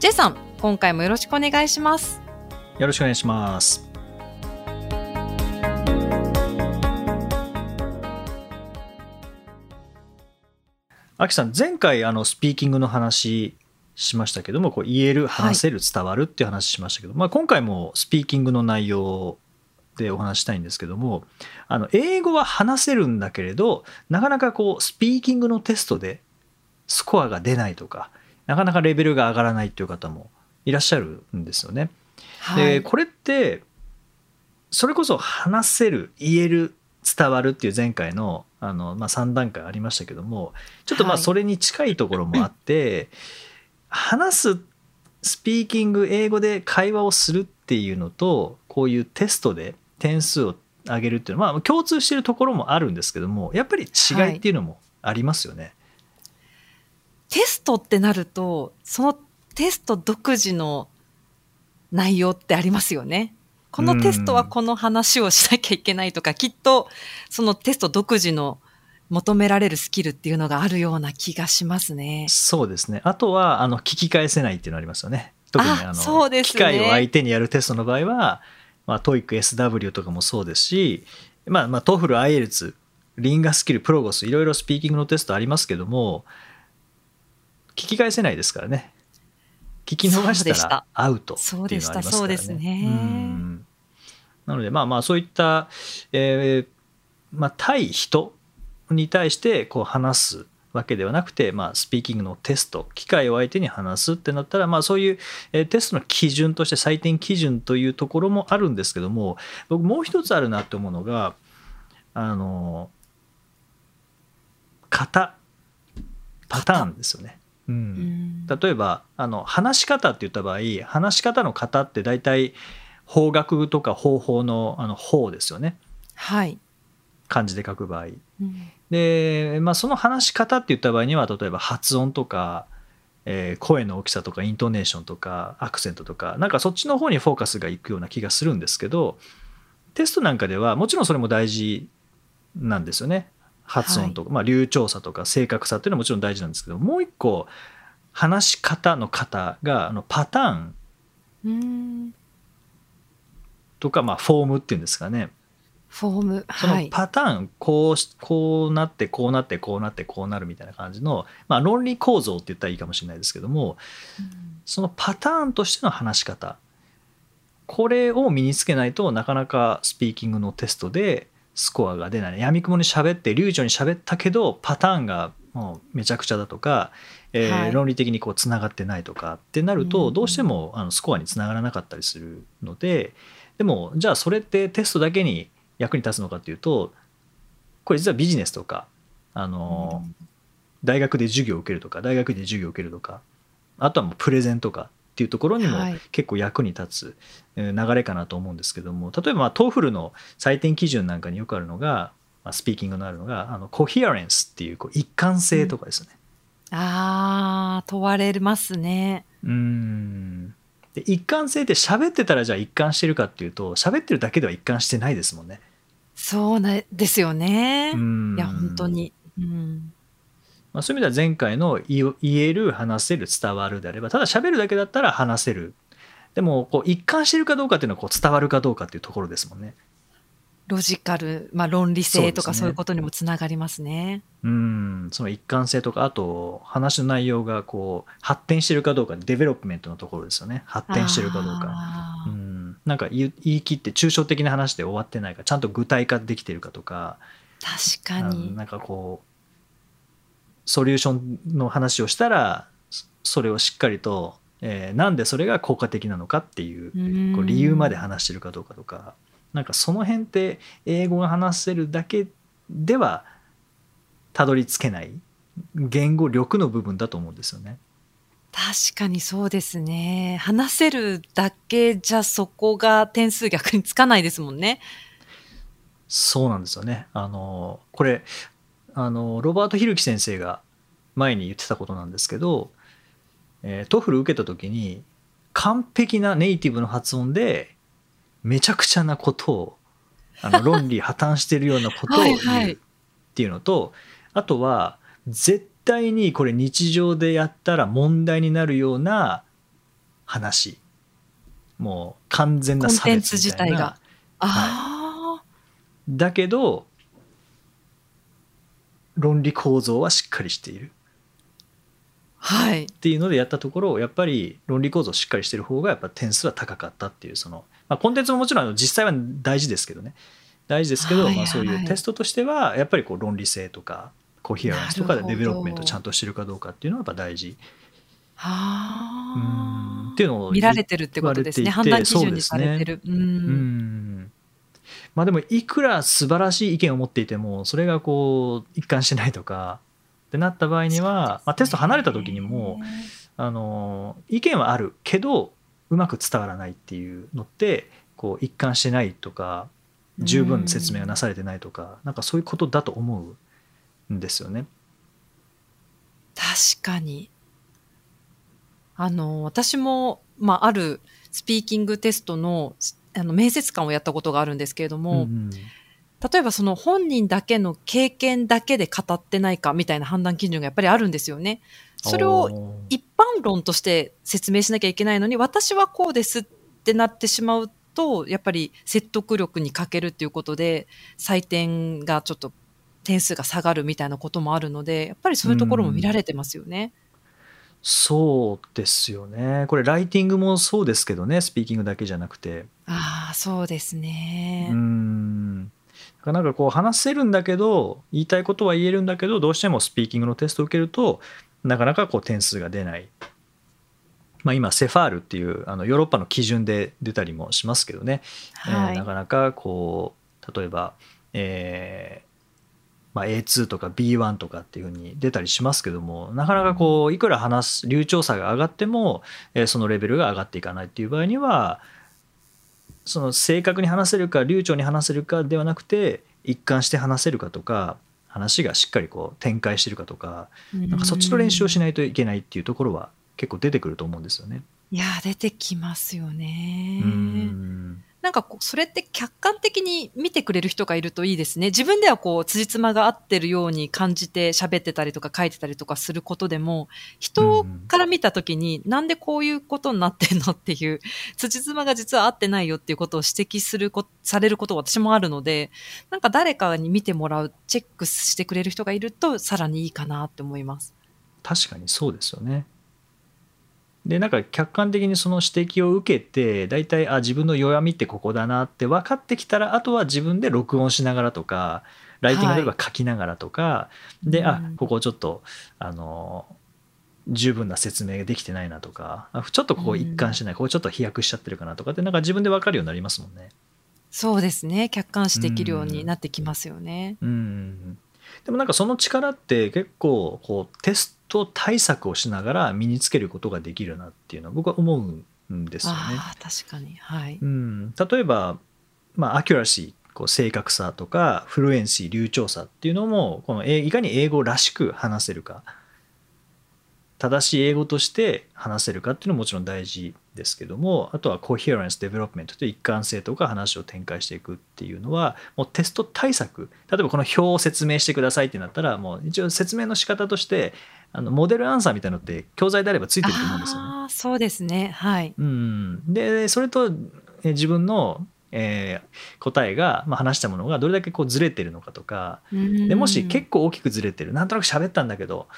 J さん、今回もよろしくお願いします。よろしくお願いしますあきさん前回あのスピーキングの話しましたけどもこう言える話せる伝わるっていう話しましたけど、まあ、今回もスピーキングの内容でお話したいんですけどもあの英語は話せるんだけれどなかなかこうスピーキングのテストでスコアが出ないとかなかなかレベルが上がらないっていう方もいらっしゃるんですよね。はい。でこれってそれこそ話せる言える伝わるっていう前回のあの、まあ、3段階ありましたけどもちょっとまあはいそれに近いところもあって、話すスピーキング英語で会話をするっていうのとこういうテストで点数を上げるっていうのは、まあ、共通してるところもあるんですけどもやっぱり違いっていうのもありますよね。テストってなると、そのテスト独自の内容ってありますよね。このテストはこの話をしなきゃいけないとか、きっとそのテスト独自の求められるスキルっていうのがあるような気がしますね。そうですねあとはあの聞き返せないっていうのありますよね。特にああのそうですね機械を相手にやるテストの場合は、まあ、TOEIC、SW とかもそうですし、まあ、まあ TOEFL、IELTS、リンガスキル、プロゴスいろいろスピーキングのテストありますけども聞き返せないですからね。聞き逃したらアウトっていうのはありますからね。ね。うん。なのでまあまあそういった、えーまあ、対人に対してこう話すわけではなくて、まあ、スピーキングのテスト機械を相手に話すってなったら、まあ、そういうえーテストの基準として採点基準というところもあるんですけども僕もう一つあるなって思うのがあの型。パターンですよね。う、うんん例えばあの話し方って言った場合話し方の型って大体方角とか方法のあの方ですよねはい。漢字で書く場合。うんで、まあ、その話し方って言った場合には例えば発音とか、えー声の大きさとかイントネーションとかアクセントとかなんかそっちの方にフォーカスがいくような気がするんですけどテストなんかではもちろんそれも大事なんですよね発音とか、まあ、流暢さとか正確さっていうのはもちろん大事なんですけどもう一個話し方の方があのパターンうんとか、まあ、フォームっていうんですかねフォーム。そのはい。パターンこうしこうなってこうなってこうなってこうなるみたいな感じの、まあ、論理構造って言ったらいいかもしれないですけどもそのパターンとしての話し方これを身につけないとなかなかスピーキングのテストでスコアが出ない。やみくもに喋って流暢に喋ったけどパターンがもうめちゃくちゃだとか、えーはい。論理的にこうつながってないとかってなるうんとどうしてもあのスコアにつながらなかったりするのででもじゃあそれってテストだけに役に立つのかっていうとこれ実はビジネスとかあの、大学で授業を受けるとか大学で授業を受けるとかあとはもうプレゼンとかっていうところにもはい結構役に立つえー流れかなと思うんですけども例えばまあ TOEFL の採点基準なんかによくあるのが、まあ、スピーキングのあるのがあのコヒアレンスっていうこう一貫性とかですね。ああ、問われますね。うーんで一貫性って喋ってたらじゃあ一貫してるかっていうと喋ってるだけでは一貫してないですもんね。そうなですよね。うーんいや、本当に。うん。まあ、そういう意味では前回の言言える話せる伝わるであればただ喋るだけだったら話せるでもこう一貫してるかどうかっていうのはこう伝わるかどうかっていうところですもんね。ロジカル、まあ論理性とかそういうことにもつながりますね。うんその一貫性とかあと話の内容がこう発展してるかどうか development のところですよね発展してるかどうか。うんなんか言い言い切って抽象的な話で終わってないかちゃんと具体化できてるかとか確かに。うんなんかこうソリューションの話をしたらそそれをしっかりと、えーなんでそれが効果的なのかっていううんこう理由まで話してるかどうかとかなんかその辺って英語が話せるだけではたどり着けない言語力の部分だと思うんですよね。確かにそうですね。話せるだけじゃそこが点数逆につかないですもんね。そうなんですよね。あのこれあのロバート・ヒルキ先生が前に言ってたことなんですけど、えートフル受けた時に完璧なネイティブの発音でめちゃくちゃなことをあの 論理破綻してるようなことをはい言はい。うっていうのとあとは絶対にこれ日常でやったら問題になるような話。もう完全な差別みたいな。自体が。あだけど論理構造はしっかりしているあ、はい。っていうのでやったところやっぱり論理構造しっかりしてる方がやっぱ点数は高かったっていうその、まあ、コンテンツももちろんあの実際は大事ですけどね大事ですけど、はいまあ、そういはいうテストとしてはやっぱりこう論理性とか coherence とかで development ちゃんとしてるかどうかっていうのはやっぱ大事はうんあ。っていうのを見られてるってことですね。判断基準にされてる。う。うんんまあでもいくら素晴らしい意見を持っていてもそれがこう一貫してないとかってなった場合には、まあ、テスト離れた時にもあの意見はあるけどうまく伝わらないっていうのってこう一貫してないとか十分説明がなされてないとかなんかそういうことだと思うんですよね。確かに。あの、私も、まあ、あるスピーキングテストの、あの、面接官をやったことがあるんですけれども、ん例えばその本人だけの経験だけで語ってないかみたいな判断基準がやっぱりあるんですよね。それを一般論として説明しなきゃいけないのに、私はこうですってなってしまうと、やっぱり説得力に欠けるっていうことで、採点がちょっと点数が下がるみたいなこともあるので、やっぱりそういうところも見られてますよね。そうですよね。これライティングもそうですけどねスピーキングだけじゃなくてああ、そうですね。うんなんかこう話せるんだけど言いたいことは言えるんだけどどうしてもスピーキングのテストを受けるとなかなかこう点数が出ない、まあ、今セファールっていうあのヨーロッパの基準で出たりもしますけどね、えーはい。なかなかこう例えば、えーまあ、A2 とか B1 とかっていうふうに出たりしますけどもなかなかこういくら話す流暢さが上がっても、えーそのレベルが上がっていかないっていう場合にはその正確に話せるか流暢に話せるかではなくて一貫して話せるかとか話がしっかりこう展開してるかとかなんかそっちの練習をしない。といけないっていうところは結構出てくると思うんですよね。いやー、出てきますよね。うんなんかこう、それって客観的に見てくれる人がいるといいですね。自分ではこう、辻褄が合ってるように感じて喋ってたりとか書いてたりとかすることでも、人から見たときに、なんでこういうことになってんのっていう、辻褄が実は合ってないよっていうことを指摘するこ、されることが私もあるので、なんか誰かに見てもらう、チェックしてくれる人がいると、さらにいいかなって思います。確かにそうですよね。でなんか客観的にその指摘を受けて大体あ自分の弱みってここだなって分かってきたらあとは自分で録音しながらとかライティングであれば書きながらとか、であうんここちょっとあの十分な説明ができてないなとかあちょっとここ一貫してない、ここちょっと飛躍しちゃってるかなとかってなんか自分で分かるようになりますもんね。そうですね。客観視できるようになってきますよね。うんでもなんかその力って結構こうテスト対策をしながら身につけることができるなっていうのは僕は思うんですよね。確かに。はい。うん、例えば、まあ、 accuracy こう正確さとか fluency 流暢さっていうのもこのえいかに英語らしく話せるか正しい英語として話せるかっていうのももちろん大事ですけどもあとは coherence development という一貫性とか話を展開していくっていうのはもうテスト対策例えばこの表を説明してくださいってなったらもう一応説明の仕方としてあのモデルアンサーみたいなのって教材であればついてると思うんですよね。ああ、そうですね。はい。うん、でそれとえ自分の、えー答えが、まあ、話したものがどれだけこうずれてるのかとかでもし結構大きくずれてるなんとなく喋ったんだけど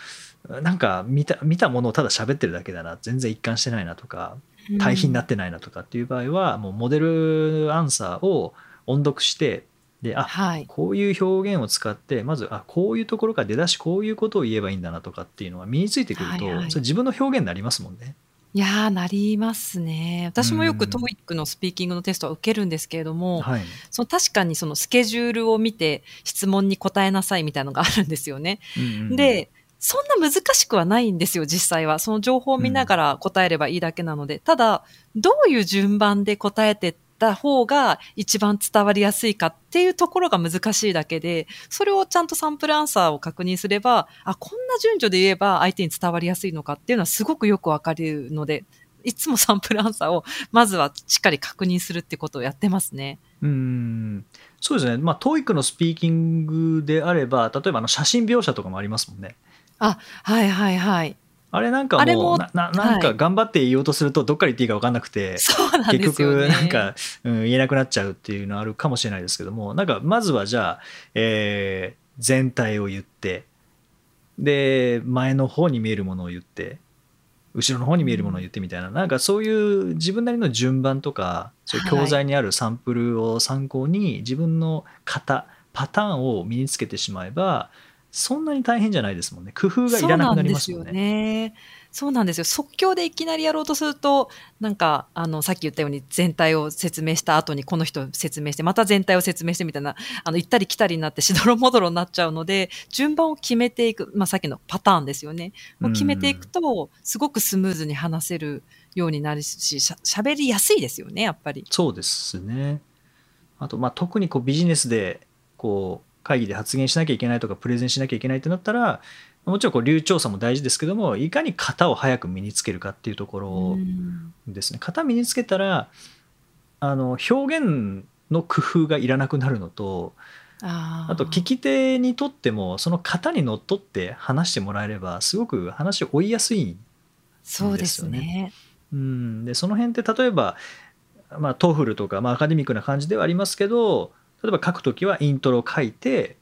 なんか見た見たものをただ喋ってるだけだな全然一貫してないなとか対比になってないなとかっていう場合はもうモデルアンサーを音読してであはい。こういう表現を使ってまずあこういうところから出だしこういうことを言えばいいんだなとかっていうのが身についてくると、はいはいそれ自分の表現になりますもんね。いやー、なりますね。私もよくうん TOEIC のスピーキングのテストは受けるんですけれども、はい、その確かにそのスケジュールを見て質問に答えなさいみたいなのがあるんですよね。うんうんうんで、そんな難しくはないんですよ、実際は。その情報を見ながら答えればいいだけなので。ただ、どういう順番で答えてった方が一番伝わりやすいかっていうところが難しいだけで、それをちゃんとサンプルアンサーを確認すれば、あ、こんな順序で言えば相手に伝わりやすいのかっていうのはすごくよくわかるので、いつもサンプルアンサーを まずはしっかり確認するってことをやってますね。うんそうですね、まあ、TOEIC のスピーキングであれば、例えばあの写真描写とかもありますもんね。あ、はいはいはい。あれなんかもうなななんか頑張って言おうとするとどっから言っていいか分かんなくて、そうなんですよ、ね、結局なんか、うん、言えなくなっちゃうっていうのはあるかもしれないですけどもなんかまずはじゃあ、えー、全体を言ってで前の方に見えるものを言って後ろの方に見えるものを言ってみたいな、うん、なんかそういう自分なりの順番とかそういう教材にあるサンプルを参考に自分の型パターンを身につけてしまえばそんなに大変じゃないですもんね。工夫がいらなくなりますよね。そうなんですよ。即興でいきなりやろうとすると、なんか、あの、さっき言ったように全体を説明した後にこの人説明して、また全体を説明してみたいな、あの、行ったり来たりになってしどろもどろになっちゃうので、順番を決めていく、まあ、さっきのパターンですよね。を決めていくと、すごくスムーズに話せるようになるし、しゃ喋りやすいですよね、やっぱり。そうですね。あと、まあ、特にこうビジネスで、こう、会議で発言しなきゃいけないとかプレゼンしなきゃいけないってなったらもちろんこう流暢さも大事ですけどもいかに型を早く身につけるかっていうところですね。型身につけたらあの表現の工夫がいらなくなるのとあと聞き手にとってもその型にのっとって話してもらえればすごく話を追いやすいんですよね。そうですねうんでその辺って例えば、まあ、 TOEFL とか、まあ、アカデミックな感じではありますけど例えば書くときはイントロを書いて、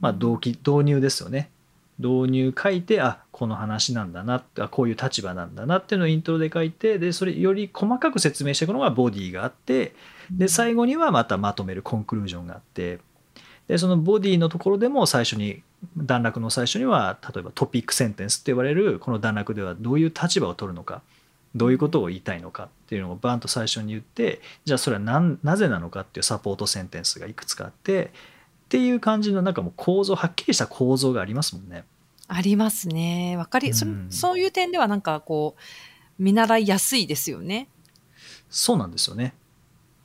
まあ、導導入ですよね。導入書いて、あ、この話なんだな、あこういう立場なんだなっていうのをイントロで書いて、で、それより細かく説明していくのがボディがあって、で、最後にはまたまとめるコンクルージョンがあって、で、そのボディのところでも最初に、段落の最初には、例えばトピックセンテンスって言われる、この段落ではどういう立場を取るのか。どういうことを言いたいのかっていうのをバンと最初に言ってじゃあそれは何なぜなのかっていうサポートセンテンスがいくつかあってっていう感じのなんかもう構造はっきりした構造がありますもんね。ありますね。わかり、うん、そそういう点ではなんかこう見習いやすいですよね。そうなんですよね。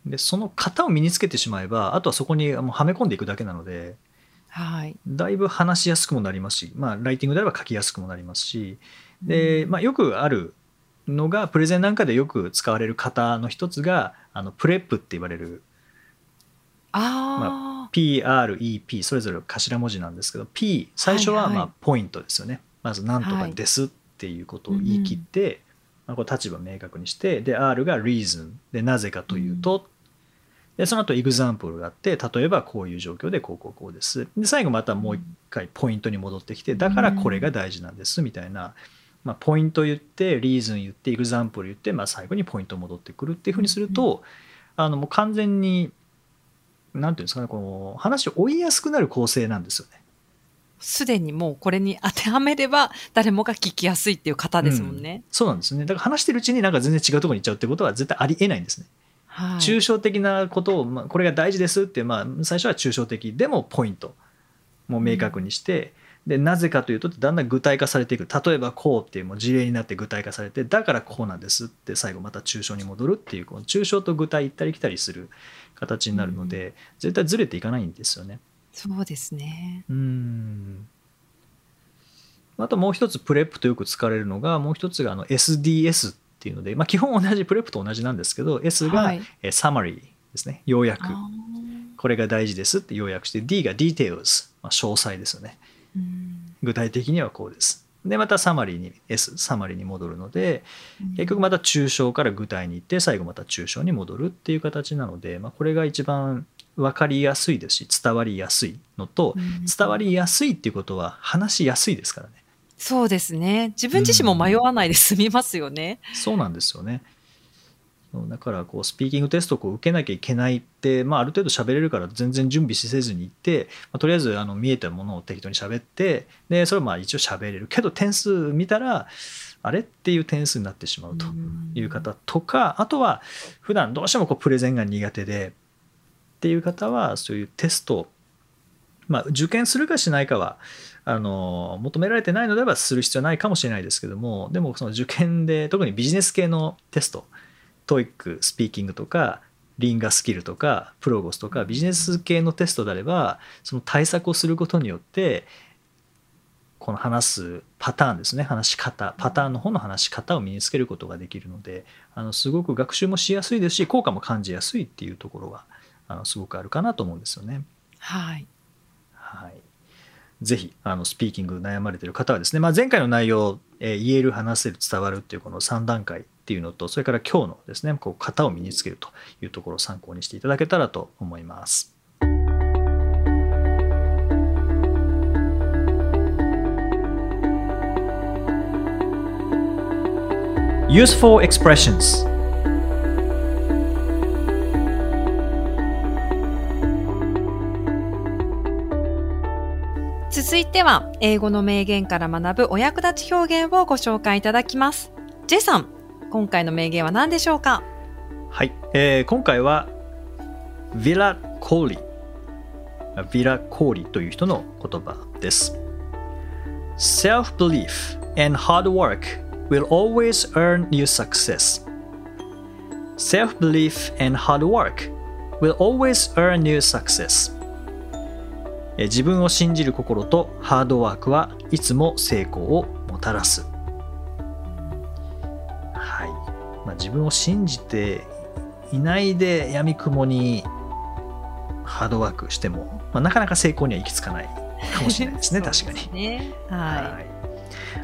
でその型を身につけてしまえばあとはそこにもうはめ込んでいくだけなので、はい、だいぶ話しやすくもなりますし、まあ、ライティングであれば書きやすくもなりますしで、まあ、よくあるのがプレゼンなんかでよく使われる型の一つがあのプレップって言われるあ、まあ、PREP それぞれ頭文字なんですけど P 最初はまあポイントですよね、はいはい、まず「なんとかです」っていうことを言い切って、はい。まあ、こう立場を明確にしてで R が reason でなぜかというと、うん、でその後 example があって例えばこういう状況でこうこうこうです。で最後またもう一回ポイントに戻ってきてだからこれが大事なんですみたいな、うんまあ、ポイント言って reason 言って example 言って、まあ、最後にポイント戻ってくるっていうふうにすると、あのもう完全になんていうんですかねこの話を追いやすくなる構成なんですよね。すでにもうこれに当てはめれば誰もが聞きやすいっていう方ですもんね、うん、そうなんですね。だから話してるうちになんか全然違うところに行っちゃうってことは絶対ありえないんですね。はい、抽象的なことを、まあ、これが大事ですって、まあ、最初は抽象的でもポイントも明確にして、でなぜかというとだんだん具体化されていく。例えばこうっていうもう事例になって具体化されてだからこうなんですって最後また抽象に戻るっていうこの抽象と具体行ったり来たりする形になるので、うん、絶対ずれていかないんですよね。そうですね。うん。あともう一つ PREP とよく使われるのがもう一つがあの SDS っていうので、まあ、基本同じ PREP と同じなんですけど S がサマリーですね。要約。これが大事ですって要約して D が Details、まあ、詳細ですよね。具体的にはこうです。でまたサマリーに S サマリーに戻るので結局また抽象から具体に行って最後また抽象に戻るっていう形なので、まあ、これが一番分かりやすいですし伝わりやすいのと、伝わりやすいっていうことは話しやすいですからね。そうですね自分自身も迷わないで済みますよね。うん、そうなんですよね。だからこうスピーキングテストを受けなきゃいけないって、まあ、ある程度喋れるから全然準備せずに行って、まあ、とりあえずあの見えたものを適当に喋ってでそれをまあ一応喋れる。けど点数見たらあれっていう点数になってしまうという方とかあとは普段どうしてもこうプレゼンが苦手でっていう方はそういうテストまあ受験するかしないかはあの求められてないのであればする必要はないかもしれないですけどもでもその受験で特にビジネス系のテスト TOEIC スピーキングとかリンガスキルとかプロゴスとかビジネス系のテストであればその対策をすることによってこの話すパターンですね話し方パターンの方の話し方を身につけることができるのであのすごく学習もしやすいですし効果も感じやすいっていうところはあのすごくあるかなと思うんですよね。はい。はい、ぜひあのスピーキング悩まれている方はですね、まあ、前回の内容、えー言える話せる伝わるっていうこの3段階っていうのとそれから今日のですねこう型を身につけるというところを参考にしていただけたらと思います。Useful expressions 続いては、英語の名言から学ぶお役立ち表現をご紹介いただきます。J さん、今回の名言は何でしょうかはい、えー今回はヴィラ・コーリヴィラ・コーリという人の言葉です。Self-belief and hard work will always earn you success. Self-belief and hard work will always earn you success. えー自分を信じる心とハードワークはいつも成功をもたらす。まあ、自分を信じていないで闇雲にハードワークしても、まあ、なかなか成功には行き着かないかもしれないですね 確かに。ね。ははい。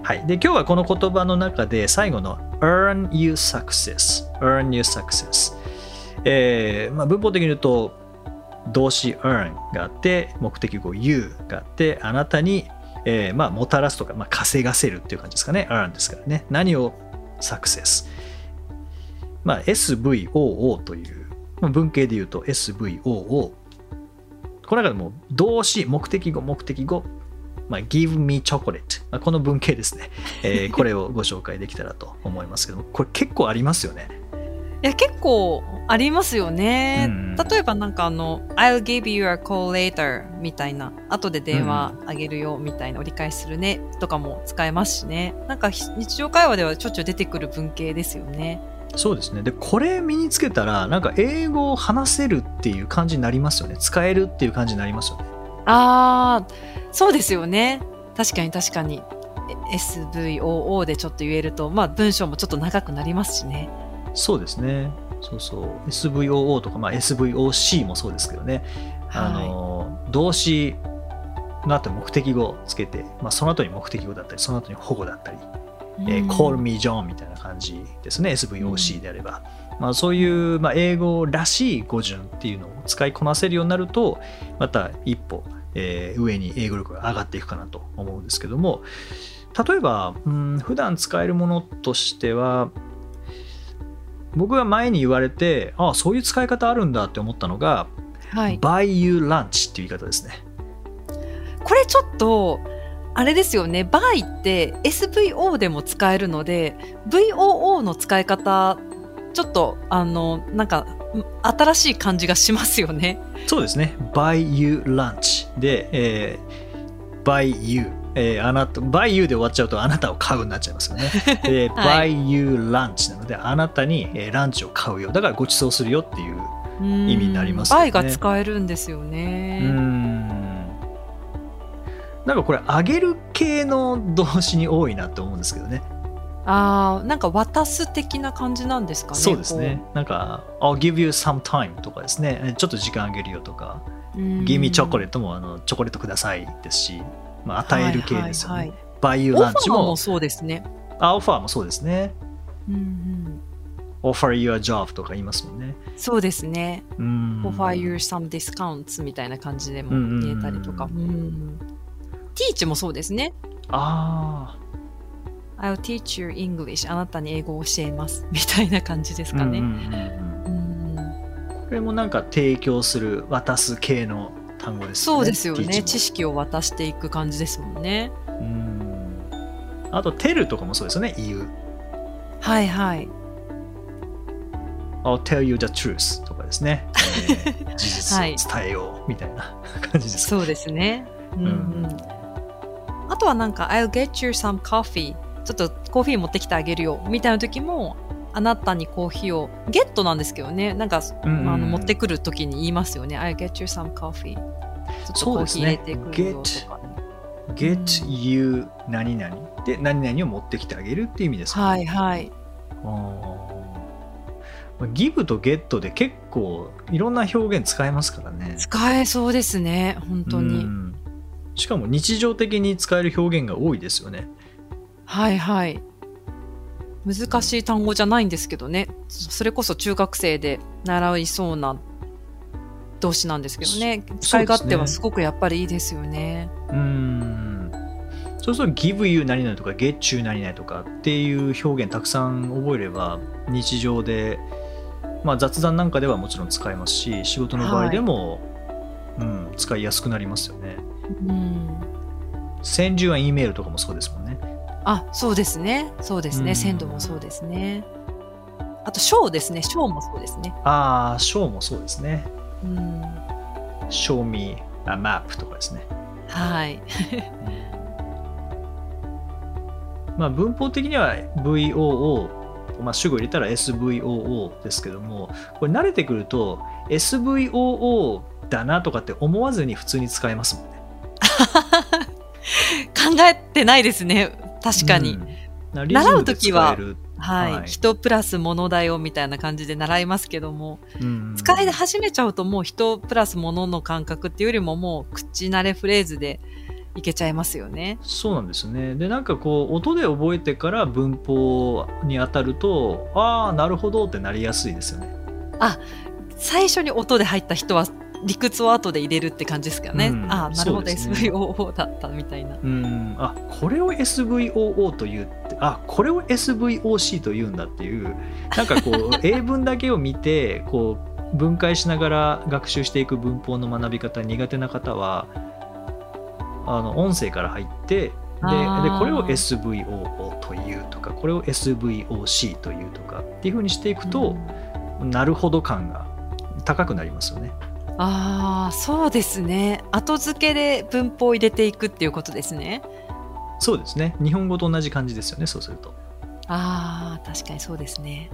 はい、で今日はこの言葉の中で最後の earn you success earn you success、えーまあ、文法的に言うと動詞 earn があって目的語 you があってあなたに、えーまあ、もたらすとか、まあ、稼がせるっていう感じですかね。earn ですからね。何を success まあ SVOO というまあ文系で言うと SVOO この中でも動詞目的語目的語まあ、Give me chocolate、まあ、この文系ですね、えーこれをご紹介できたらと思いますけどもこれ結構ありますよねい。いや、結構ありますよね。うん例えばなんかあの、I'll give you a call later みたいな、後で電話あげるよみたいな折り返しするねとかも使えますしね。なんかひ日常会話ではちょっちゅう出てくる文系ですよね。そうですね。でこれ身につけたらなんか英語を話せるっていう感じになりますよね。使えるっていう感じになりますよね。ああ、そうですよね。確かに確かに。え SVOO でちょっと言えると、まあ文章もちょっと長くなりますしね。そうですね。そうそう。SVOO とか、まあ、SVOC もそうですけどね。あの動詞の後に目的語をつけて、まあ、その後に目的語だったりその後に保護だったりえー call me John みたいな感じですね SVOC であれば、まあ、そういう、まあ、英語らしい語順っていうのを使いこなせるようになるとまた一歩、えー上に英語力が上がっていくかなと思うんですけども。例えば、うん、普段使えるものとしては僕が前に言われてああそういう使い方あるんだって思ったのが、はい。buy you lunch っていう言い方ですね。これちょっと、あれですよね。buy って SVO でも使えるので、VOO の使い方、ちょっと、あの、なんか、ん新しい感じがしますよね。そうですね。buy you lunch で、えー buy you、えーあなた、buy you で終わっちゃうとあなたを買うになっちゃいますよね。で、はい buy you lunch なので、あなたに、えーランチを買うよ。だからご馳走するよっていう。意意味になりますよね buy が使えるんですよね。ん。なんかこれ、あげる系の動詞に多いなって思うんですけどね。ああ、なんか渡す的な感じなんですかね。そうですね。なんか、I'll give you some time とかですね。ちょっと時間あげるよとか、give me chocolate もあのチョコレートくださいですし、まあ、与える系ですよね。はいはい buy you オファ lunch もーもそうですね。あ、オファーもそうですね。うんうん、offer you a job とか言いますもんね。そうですね。うん。offer you some discounts みたいな感じでもうんうんうん言えたりとか。うん teach もそうですね。あ I'll teach you English あなたに英語を教えます みたいな感じですあ。かね。これもなんか提供する、渡す系の単語ですね。そうですよね。も知識を渡していく感じですもんね。うん。あと、tell とかもそうですよね。言う。はいはい。I'll tell you the truth とかですね。えー事実をはい伝えようみたいな感じです。そうですね。うんうんはなんか、I'll get you some coffee. ちょっとコーヒー持ってきてあげるよ。みたいな時も、あなたにコーヒーを、ゲットなんですけどね。なんか、うんうんあの持ってくる時に言いますよね。I'll get you some coffee. ちょっとコーヒー入れてくるよとか、get you 何々で何々を持ってきてあげるっていう意味ですか、はいはい。ギブとゲットで結構いろんな表現使えますからね。使えそうですね。本当うに。んしかも日常的に使える表現が多いですよね。はいはい。難しい単語じゃないんですけどね。それこそ中学生で習いそうな動詞なんですけどね。使い勝手はすごくやっぱりいいですよね。うん。そうすると give you 何々とか get you 何々とかっていう表現たくさん覚えれば日常で、まあ、雑談なんかではもちろん使えますし仕事の場合でも、うん、使いやすくなりますよね。うん。send you an email とかもそうですもんね。あ、そうですね。そうですね。うん鮮度もそうですね。あと、ショーですね。ショーもそうですね。ああ、show もそうですね。うん。show me a map とかですね。はい。まあ、文法的には VOO、まあ、主語入れたら SVOO ですけども、これ慣れてくると SVOO だなとかって思わずに普通に使えますもんね。考えてないですね。確かに。うん習う時はる、はい、はい人プラス物だよみたいな感じで習いますけども、うん使い始めちゃうともう人プラス物の感覚っていうよりももう口慣れフレーズでいけちゃいますよね。そうなんですね。で、なんかこう、音で覚えてから文法に当たると、ああ、なるほどってなりやすいですよね。最初に音で入った人は理屈を後で入れるって感じですかね。うんああ、なるほど、SVOO だったみたいな。うん、あこれを SVOO と言ってあこれを SVOC と言うんだっていうなんかこう 英文だけを見てこう分解しながら学習していく文法の学び方苦手な方はあの音声から入ってででこれを SVOO というとかこれを SVOC というとかっていうふうにしていくと、なるほど感が高くなりますよね。ああ、そうですね。後付けで文法を入れていくっていうことですね。そうですね日本語と同じ感じですよねそうすると。ああ、確かにそうですね。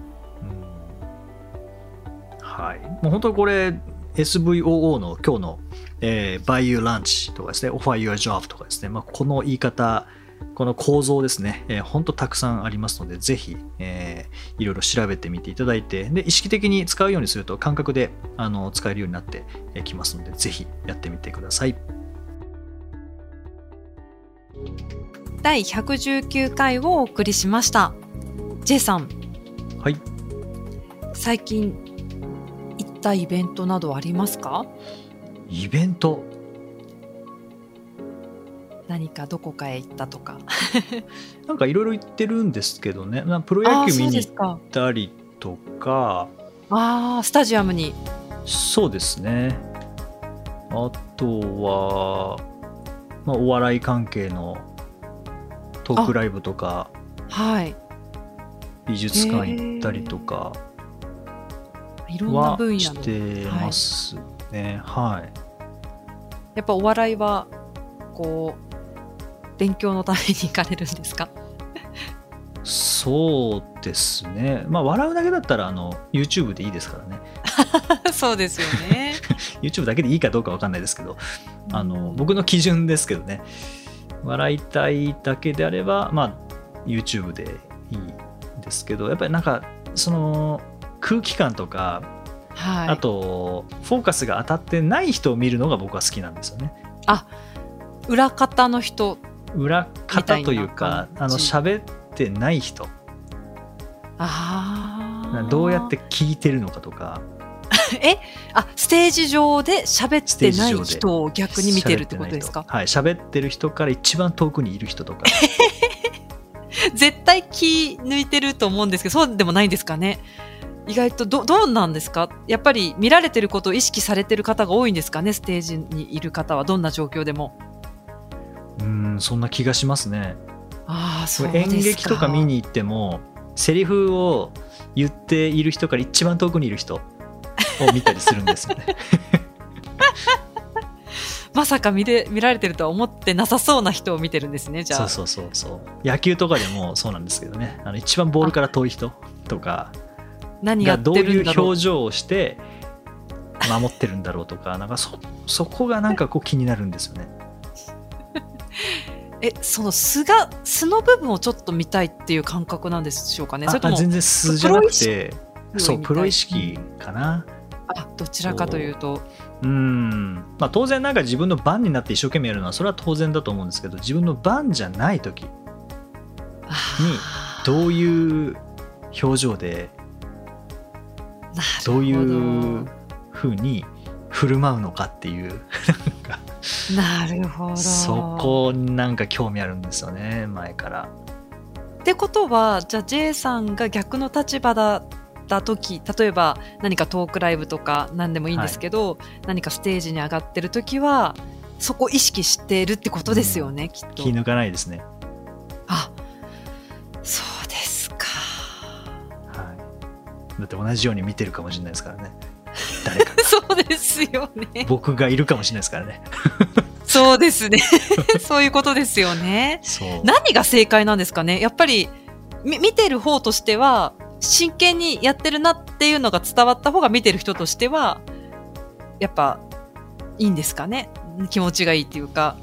はい。もう本当にこれ、SVOO の今日の、えー Buy You Lunch とかですね、Offer Your Job とかですね、まあ、この言い方、この構造ですね、えー本当たくさんありますので、ぜひ、えーいろいろ調べてみていただいて、で、意識的に使うようにすると感覚であの使えるようになってきますので、ぜひやってみてください。第119回をお送りしました。J さん、はい。最近行ったイベントなどありますか？イベント。何かどこかへ行ったとか。なんかいろいろ言ってるんですけどね、まあプロ野球見に行っ。たりとか、ああ、スタジアムに。そうですね。あとは、まあ、お笑い関係のトークライブとか、はい。美術館行ったりとかいろんなは分野の。してますね。はい。やっぱお笑いは、こう、勉強のために行かれるんですか？そうですね。まあ、笑うだけだったら、あの、YouTube でいいですからね。そうですよね。YouTube だけでいいかどうかわかんないですけど、あの、僕の基準ですけどね。笑いたいだけであれば、まあ、YouTube でいいんですけど、やっぱりなんか、その、空気感とか、はい。あと、フォーカスが当たってない人を見るのが僕は好きなんですよね。裏方の人。裏方というか、あの、喋ってない人、ああ。どうやって聞いてるのかとか、え？あ、ステージ上で喋ってない人を逆に見てるってことですか？はい、喋ってる人から一番遠くにいる人とか、絶対気抜いてると思うんですけど、そうでもないんですかね？意外とど、どうなんですか？やっぱり見られてることを意識されてる方が多いんですかね？ステージにいる方は、どんな状況でも。うん、そんな気がしますね。ああ、そう。演劇とか見に行ってもセリフを言っている人から一番遠くにいる人を見たりするんですよね。まさか見れ見られてるとは思ってなさそうな人を見てるんですね、じゃあ。そうそうそうそう野球とかでもそうなんですけどねあの一番ボールから遠い人とか何がどういう。表情をして守ってるんだろうとかなんかそそこがなんかこう気になるんですよねえ、その素が、素の部分をちょっと見たいっていう感覚なんでしょうかね？それとも、あ全然素じゃなくてそうププロ意識識かな？あ、どちらかというと。う。ん。まあ当然なんか自分の番になって一生懸命やるのはそれは当然だと思うんですけど自分の番じゃない時あー。どういう表情でど。ういうふうに振る舞うのかっていうなるほど。そこになんか興味あるんですよね前からってことはじゃあ J さんが逆の立場だった時例えば何かトークライブとか何でもいいんですけど、何かステージに上がってる時はそこ意識しているってことですよね、きっと気。抜かないですねあそうですか。はいだって同じように見てるかもしれないですからねそうですよね。僕がいるかもしれないですからね。そうですね。そういうことですよね。何が正解なんですかね。やっぱりみ見てる方としては真剣にやってるなっていうのが伝わった方が見てる人としてはやっぱいいんですかね。気持ちがいいっていうか。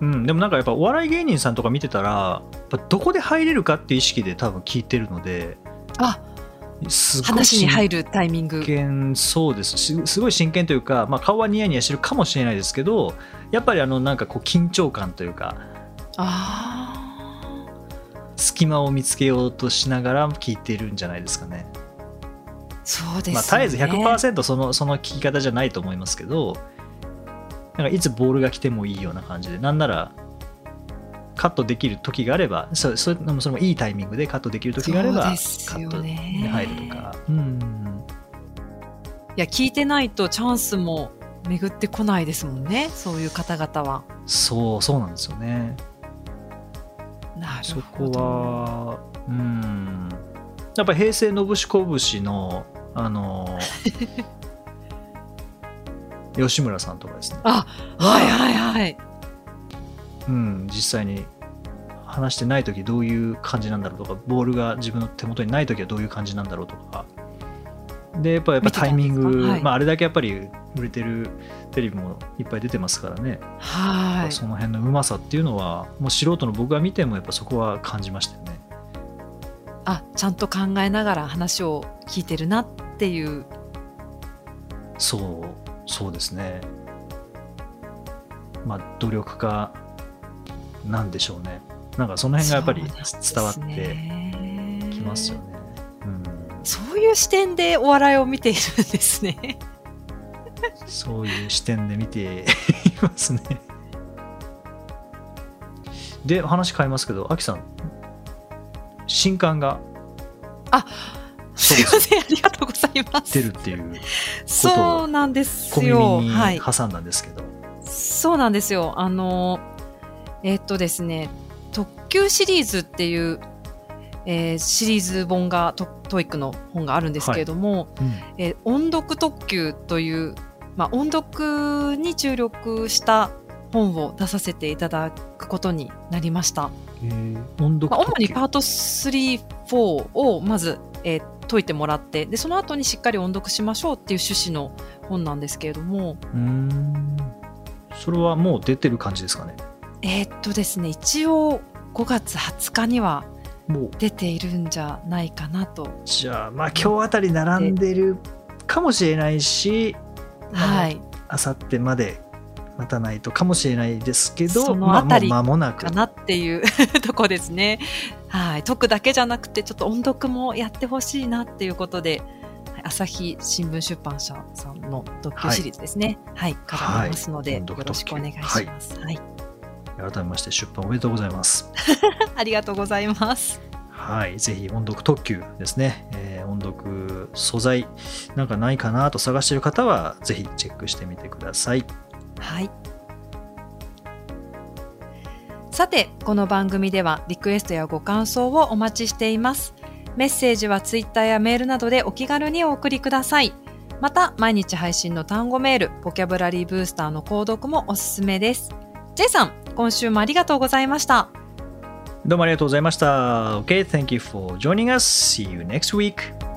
うん、でもなんかやっぱお笑い芸人さんとか見てたらやっぱどこで入れるかっていう意識で多分聞いてるので。あ話に入るタイミング。そうです。しすごい真剣というか、まあ、顔はニヤニヤしてるかもしれないですけどやっぱりあのなんかこう緊張感というかあ隙間を見つけようとしながら聞いてるんじゃないですかね。ーそうですよね、まあ、絶えず100%そのその聞き方じゃないと思いますけどなんかいつボールが来てもいいような感じでなんならカットできる時があればそそれそれもいいタイミングでカットできる時があればカットにね入るとか。うんいや聞いてないとチャンスも巡ってこないですもんねそういう方々は。そうそうなんですよね。なそるほこどはうん。やっぱ平成のぶしこぶしのあの 吉村さんとかですね、あはいはいはいうん、実際に話してない時どういう感じなんだろうとかボールが自分の手元にない時はどういう感じなんだろうとか。でやっぱやっぱタイミング、はい。まあ、あれだけやっぱり売れてるテレビもいっぱい出てますからね、はい。その辺のうまさっていうのはもう素人の僕が見てもやっぱそこは感じましたよね。あちゃんと考えながら話を聞いてるなっていう。そうそうですね。まあ努力家なんでしょうねなんかその辺がやっぱり伝わってきますよねうん、そういう視点でお笑いを見ているんですね。そういう視点で見ていますねで話変えますけどアキさん新刊がすいません、ありがとうございます。出るっていうそうなんです小耳にはい。挟んだんですけど、そうなんですよ。あの、えっとですね、特急シリーズっていう、えーシリーズ本が、ト TOEIC の本があるんですけれども、うん。えー音読特急という、まあ、音読に注力した本を出させていただくことになりました。えー音読まあ、主にパート3、4をまず、えー解いてもらってでその後にしっかり音読しましょうっていう趣旨の本なんですけれども。うーん。それはもう出てる感じですかね？えーっとですね一応5月20日には出ているんじゃないかなと。じゃあまあ今日あたり並んでるかもしれないし、はい、あさってまで待たないとかもしれないですけどそのあたりまあ、もう間もなく。かなっていう とこですね。はい、解くだけじゃなくてちょっと音読もやってほしいなっていうことで、はい。朝日新聞出版社さんの特急シリーズですね。はい、からありますので、はいよろしくお願いします。はい、改めまして出版おめでとうございます ありがとうございます。はいぜひ音読特急ですね、えー音読素材なんかないかなと探している方はぜひチェックしてみてくださいはい。さて、この番組ではリクエストやご感想をお待ちしています。メッセージはツイッターやメールなどでお気軽にお送りください。また、毎日配信の単語メール、ボキャブラリーブースターの購読もおすすめです。J さん、今週もありがとうございました。どうもありがとうございました。Okay, thank you for joining us. See you next week.